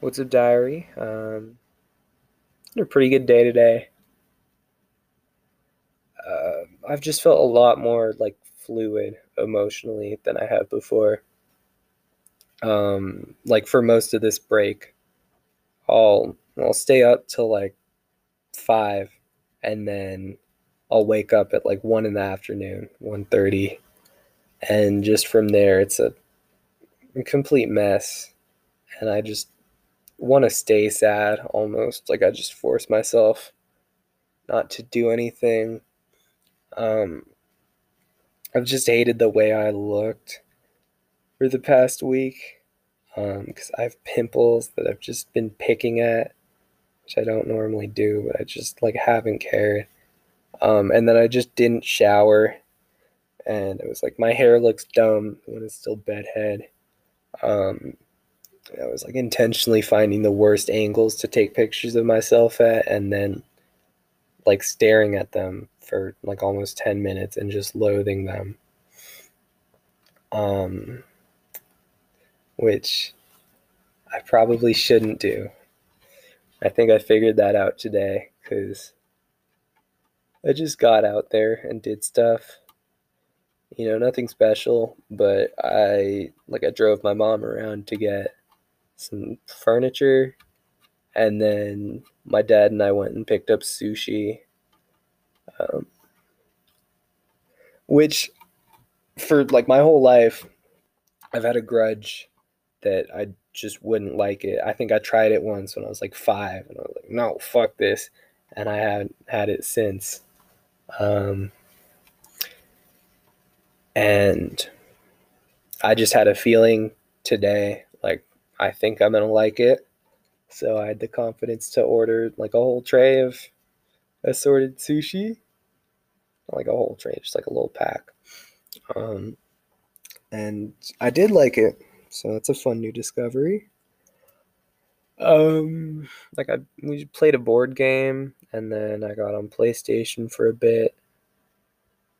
What's up, diary? Um, had a pretty good day today. Uh, I've just felt a lot more like fluid emotionally than I have before. Um, like for most of this break, I'll I'll stay up till like five, and then I'll wake up at like one in the afternoon, 1.30. and just from there it's a, a complete mess, and I just want to stay sad almost. Like I just force myself not to do anything. Um, I've just hated the way I looked for the past week because um, I have pimples that I've just been picking at, which I don't normally do, but I just like haven't cared. Um, and then I just didn't shower, and it was like my hair looks dumb when it's still bedhead. Um, I was like intentionally finding the worst angles to take pictures of myself at and then like staring at them for like almost 10 minutes and just loathing them. Um which I probably shouldn't do. I think I figured that out today cuz I just got out there and did stuff. You know, nothing special, but I like I drove my mom around to get some furniture, and then my dad and I went and picked up sushi. Um, which, for like my whole life, I've had a grudge that I just wouldn't like it. I think I tried it once when I was like five, and I was like, no, fuck this. And I haven't had it since. Um, and I just had a feeling today I think I'm gonna like it. So I had the confidence to order like a whole tray of assorted sushi. Like a whole tray, just like a little pack. Um, and I did like it, so that's a fun new discovery. Um, like I we played a board game, and then I got on PlayStation for a bit.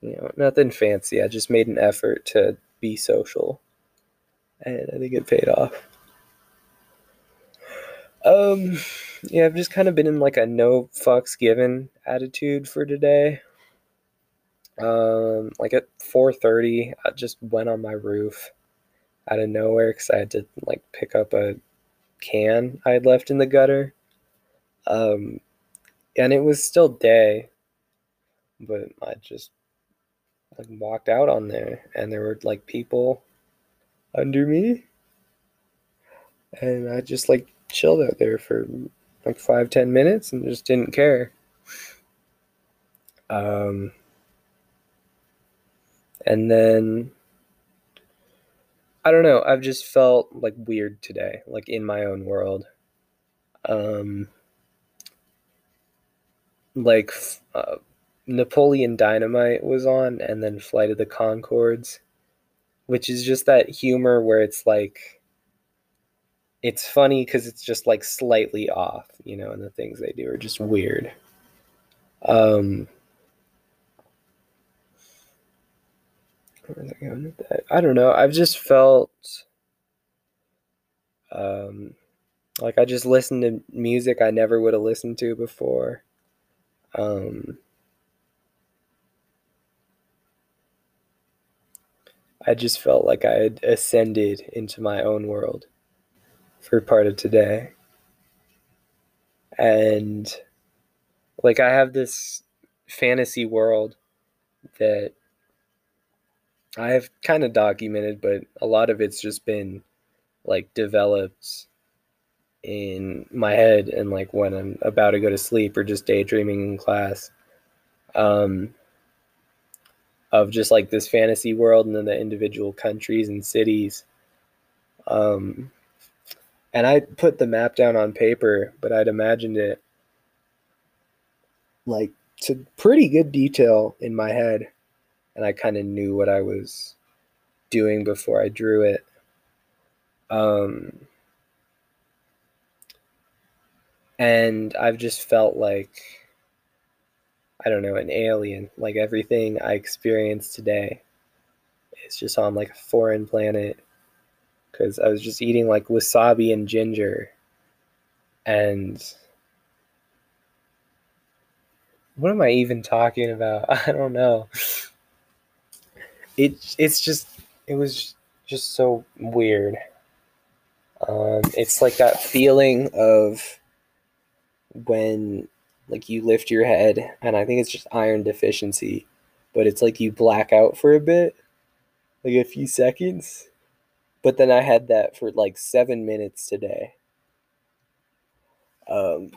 You know, nothing fancy. I just made an effort to be social, and I think it paid off. Um, yeah, I've just kind of been in like a no fucks given attitude for today. Um, like at 4:30, I just went on my roof out of nowhere because I had to like pick up a can I had left in the gutter. Um, and it was still day, but I just like walked out on there, and there were like people under me, and I just like chilled out there for like five ten minutes and just didn't care. Um and then i don't know i've just felt like weird today like in my own world. Um like uh, napoleon dynamite was on and then flight of the conchords which is just that humor where it's like it's funny because it's just like slightly off, you know, and the things they do are just weird. Um, I don't know. I've just felt um, like I just listened to music I never would have listened to before. Um, I just felt like I had ascended into my own world for part of today. And like I have this fantasy world that I have kind of documented, but a lot of it's just been like developed in my head and like when I'm about to go to sleep or just daydreaming in class. Um, of just like this fantasy world and then the individual countries and cities. Um, and I put the map down on paper, but I'd imagined it like to pretty good detail in my head. And I kind of knew what I was doing before I drew it. Um, and I've just felt like, I don't know, an alien. Like everything I experienced today is just on like a foreign planet because I was just eating like wasabi and ginger And what am I even talking about? I don't know. It it's just it was just so weird. Um, it's like that feeling of when like you lift your head, and I think it's just iron deficiency, but it's like you black out for a bit, like a few seconds. But then I had that for like seven minutes today. Um,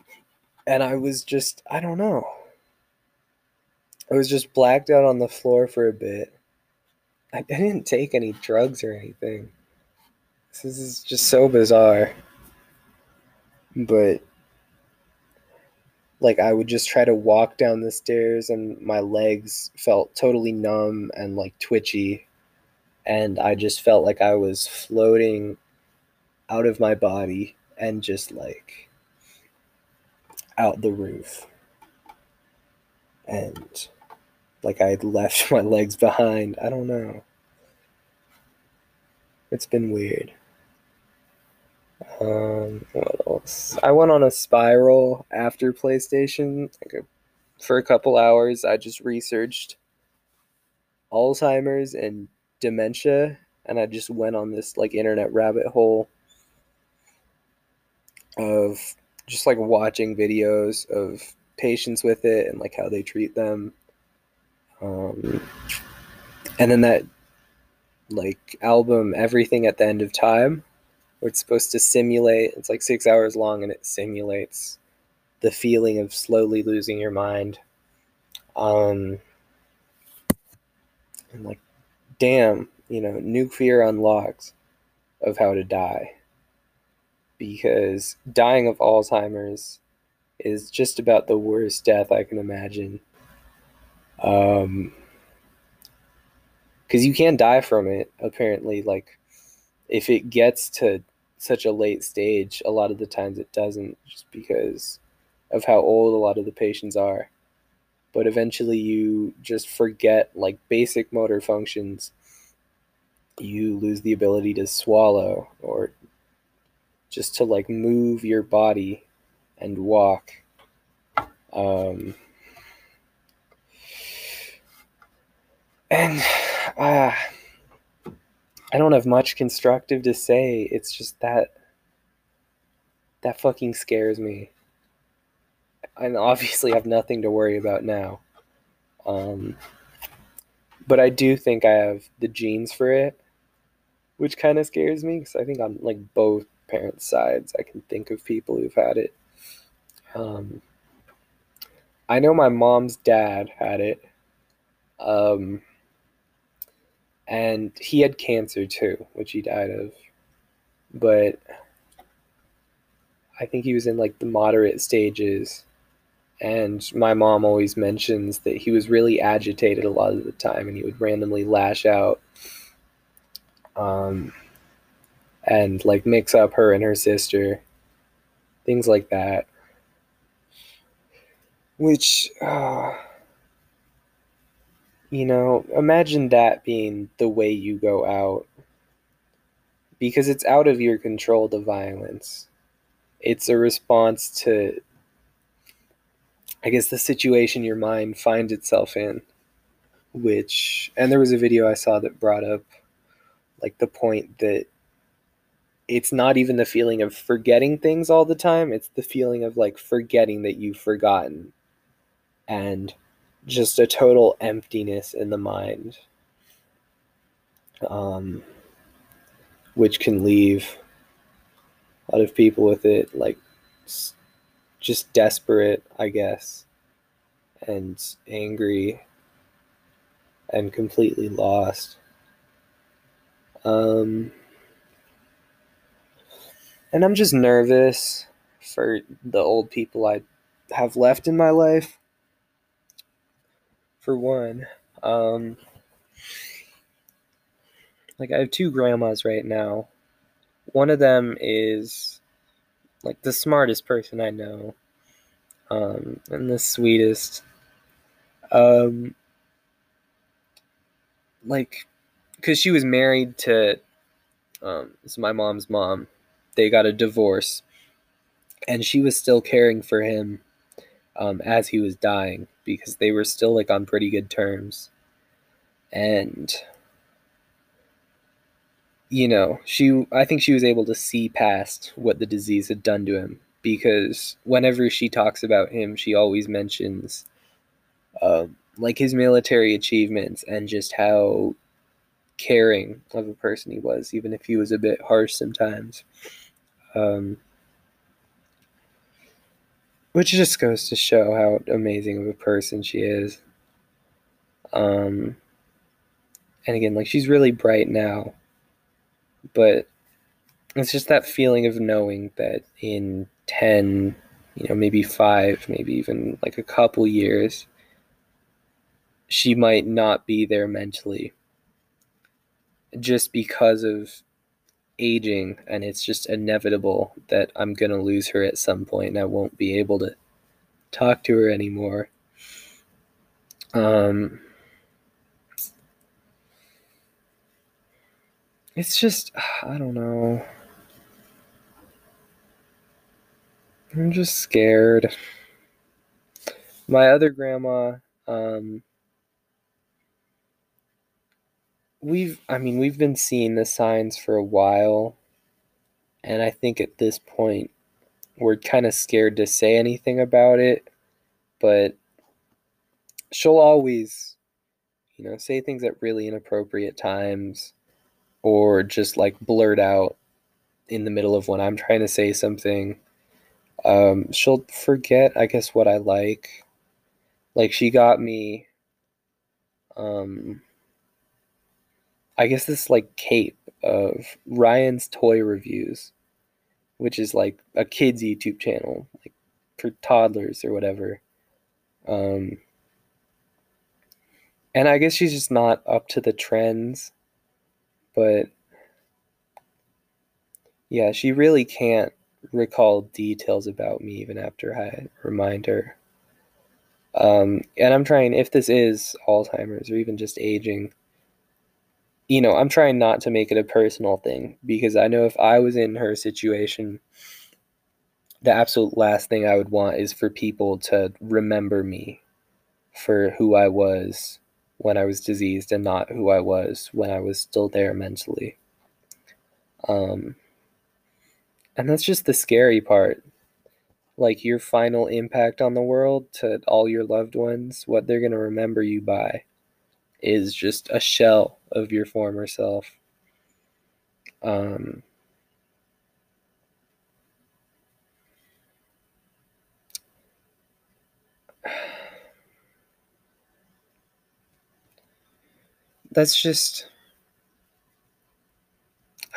and I was just, I don't know. I was just blacked out on the floor for a bit. I didn't take any drugs or anything. This is just so bizarre. But like I would just try to walk down the stairs and my legs felt totally numb and like twitchy and I just felt like I was floating out of my body and just like out the roof. And like I had left my legs behind. I don't know. It's been weird. Um, what else? I went on a spiral after PlayStation like a, for a couple hours. I just researched Alzheimer's and dementia, and I just went on this like internet rabbit hole of just like watching videos of patients with it and like how they treat them. Um, and then that like album, Everything at the End of Time where it's supposed to simulate it's like six hours long and it simulates the feeling of slowly losing your mind um and like damn you know new fear unlocked of how to die because dying of alzheimer's is just about the worst death i can imagine um because you can die from it apparently like if it gets to such a late stage, a lot of the times it doesn't just because of how old a lot of the patients are. But eventually you just forget like basic motor functions. You lose the ability to swallow or just to like move your body and walk. Um, and. Uh, I don't have much constructive to say. It's just that that fucking scares me. And obviously have nothing to worry about now. Um, but I do think I have the genes for it, which kind of scares me because I think on like both parents' sides, I can think of people who've had it. Um, I know my mom's dad had it. Um, and he had cancer too, which he died of. But I think he was in like the moderate stages. And my mom always mentions that he was really agitated a lot of the time and he would randomly lash out um, and like mix up her and her sister, things like that. Which, uh, you know, imagine that being the way you go out. Because it's out of your control, the violence. It's a response to, I guess, the situation your mind finds itself in. Which, and there was a video I saw that brought up, like, the point that it's not even the feeling of forgetting things all the time, it's the feeling of, like, forgetting that you've forgotten. And just a total emptiness in the mind, um, which can leave a lot of people with it like just desperate, I guess, and angry and completely lost. Um, and I'm just nervous for the old people I have left in my life for one. Um, like I have two grandmas right now. One of them is like the smartest person I know, um, and the sweetest. Um, like, because she was married to, um, it's my mom's mom. They got a divorce, and she was still caring for him um, as he was dying because they were still like on pretty good terms and you know she i think she was able to see past what the disease had done to him because whenever she talks about him she always mentions uh, like his military achievements and just how caring of a person he was even if he was a bit harsh sometimes. Um, which just goes to show how amazing of a person she is. Um, and again like she's really bright now but it's just that feeling of knowing that in 10 you know maybe 5 maybe even like a couple years she might not be there mentally just because of aging and it's just inevitable that I'm going to lose her at some point and I won't be able to talk to her anymore. Um it's just I don't know. I'm just scared. My other grandma um we've I mean we've been seeing the signs for a while and I think at this point we're kind of scared to say anything about it but she'll always you know say things at really inappropriate times or just like blurt out in the middle of when I'm trying to say something um she'll forget I guess what I like like she got me um I guess this like cape of Ryan's toy reviews, which is like a kids YouTube channel, like for toddlers or whatever. Um, and I guess she's just not up to the trends, but yeah, she really can't recall details about me even after I remind her. Um, and I'm trying, if this is Alzheimer's or even just aging, you know, I'm trying not to make it a personal thing because I know if I was in her situation, the absolute last thing I would want is for people to remember me for who I was when I was diseased and not who I was when I was still there mentally. Um, and that's just the scary part. Like your final impact on the world to all your loved ones, what they're going to remember you by is just a shell of your former self. Um, that's just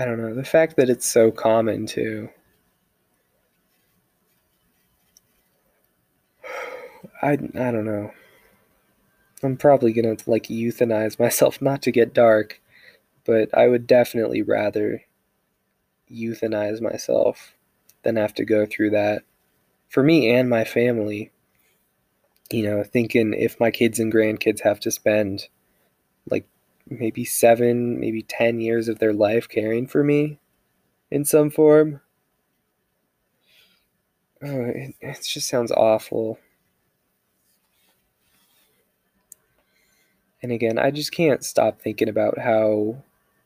I don't know, the fact that it's so common too. I I don't know. I'm probably gonna like euthanize myself, not to get dark, but I would definitely rather euthanize myself than have to go through that for me and my family. You know, thinking if my kids and grandkids have to spend like maybe seven, maybe 10 years of their life caring for me in some form. Oh, it, it just sounds awful. And again, I just can't stop thinking about how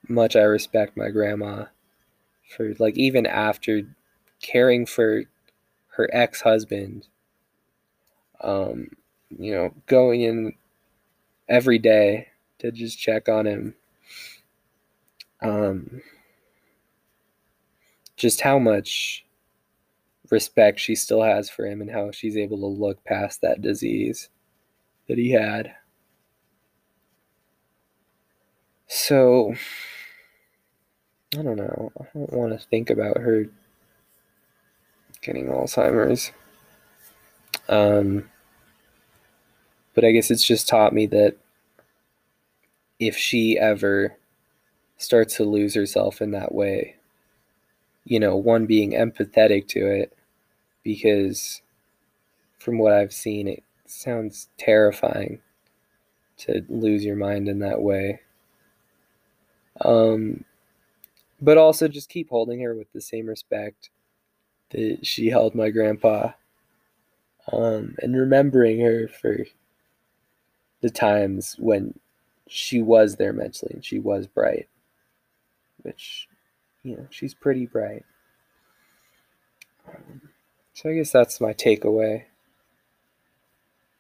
much I respect my grandma for like even after caring for her ex-husband um you know going in every day to just check on him um just how much respect she still has for him and how she's able to look past that disease that he had so, I don't know. I don't want to think about her getting Alzheimer's. Um, but I guess it's just taught me that if she ever starts to lose herself in that way, you know, one being empathetic to it, because from what I've seen, it sounds terrifying to lose your mind in that way. Um, but also just keep holding her with the same respect that she held my grandpa. Um, and remembering her for the times when she was there mentally and she was bright, which, you know, she's pretty bright. Um, so I guess that's my takeaway.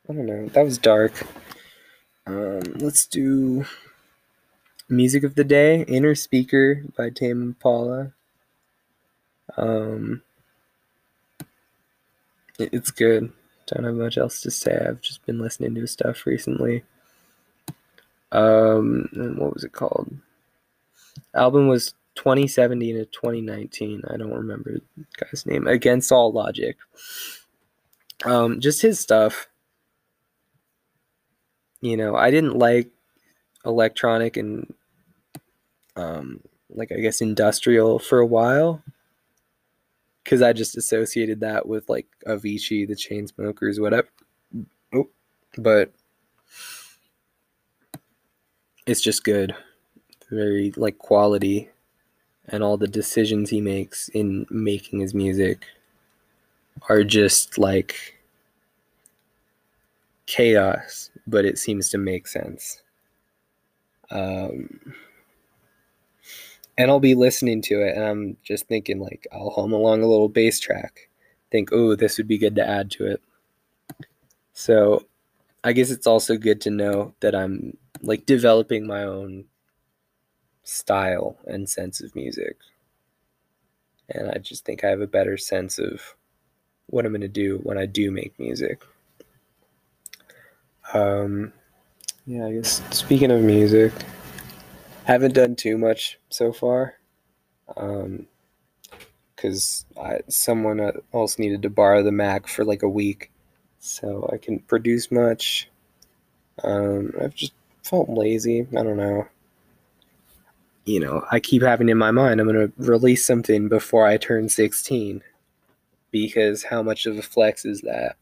I don't know. That was dark. Um, let's do music of the day, "Inner Speaker" by Tame Impala. Um, it's good. Don't have much else to say. I've just been listening to stuff recently. Um, what was it called? Album was 2017 to 2019. I don't remember the guy's name. Against All Logic. Um, just his stuff. You know, I didn't like electronic and um, like I guess industrial for a while because I just associated that with like Avicii, the Chainsmokers, whatever. Oh, but it's just good, very like quality, and all the decisions he makes in making his music are just like chaos, but it seems to make sense. Um, and I'll be listening to it and I'm just thinking like I'll hum along a little bass track. Think, oh, this would be good to add to it. So I guess it's also good to know that I'm like developing my own style and sense of music. And I just think I have a better sense of what I'm going to do when I do make music. Um, yeah, I guess speaking of music, haven't done too much so far. Um, because someone else needed to borrow the Mac for like a week, so I can produce much. Um, I've just felt lazy. I don't know. You know, I keep having in my mind I'm gonna release something before I turn 16, because how much of a flex is that?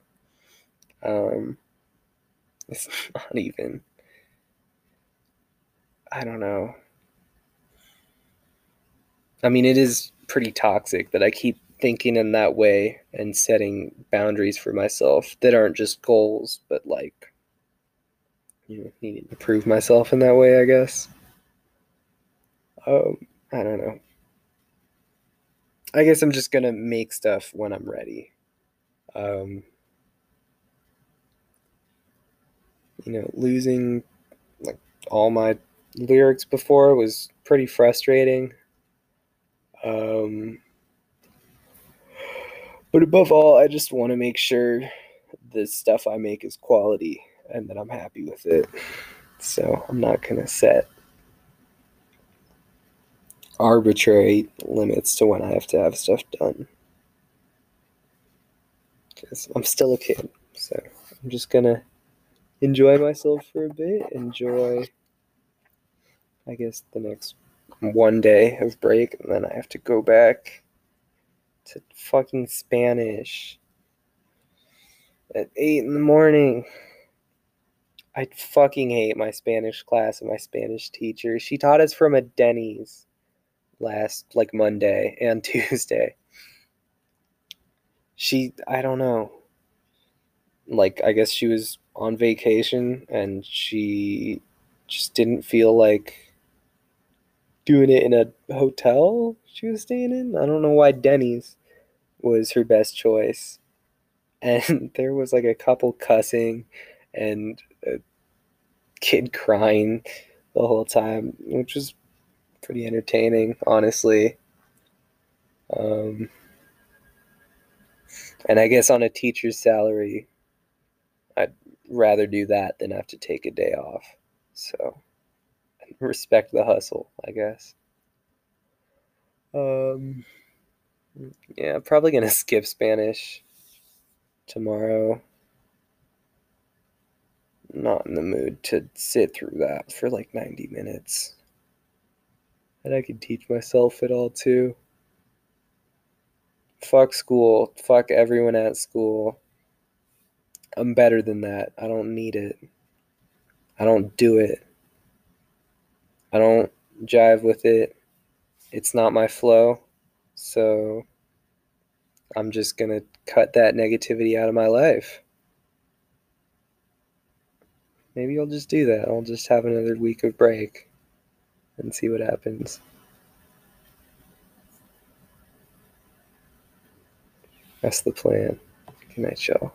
Um, it's not even. I don't know. I mean, it is pretty toxic that I keep thinking in that way and setting boundaries for myself that aren't just goals, but like, you know, needing to prove myself in that way, I guess. Um, I don't know. I guess I'm just gonna make stuff when I'm ready. Um, you know, losing like all my lyrics before was pretty frustrating. Um, but above all, I just want to make sure the stuff I make is quality and that I'm happy with it. So I'm not going to set arbitrary limits to when I have to have stuff done. Because I'm still a kid. So I'm just going to enjoy myself for a bit, enjoy I guess the next one day of break, and then I have to go back to fucking Spanish at 8 in the morning. I fucking hate my Spanish class and my Spanish teacher. She taught us from a Denny's last, like, Monday and Tuesday. She, I don't know. Like, I guess she was on vacation and she just didn't feel like doing it in a hotel she was staying in. I don't know why Denny's was her best choice. And there was like a couple cussing and a kid crying the whole time, which was pretty entertaining, honestly. Um, and I guess on a teacher's salary, I'd rather do that than have to take a day off. So respect the hustle, I guess. Um, yeah, probably gonna skip Spanish tomorrow. Not in the mood to sit through that for like 90 minutes. And I could teach myself it all too. Fuck school. Fuck everyone at school. I'm better than that. I don't need it. I don't do it. I don't jive with it. It's not my flow. So I'm just gonna cut that negativity out of my life. Maybe I'll just do that. I'll just have another week of break and see what happens. That's the plan. Good night, y'all.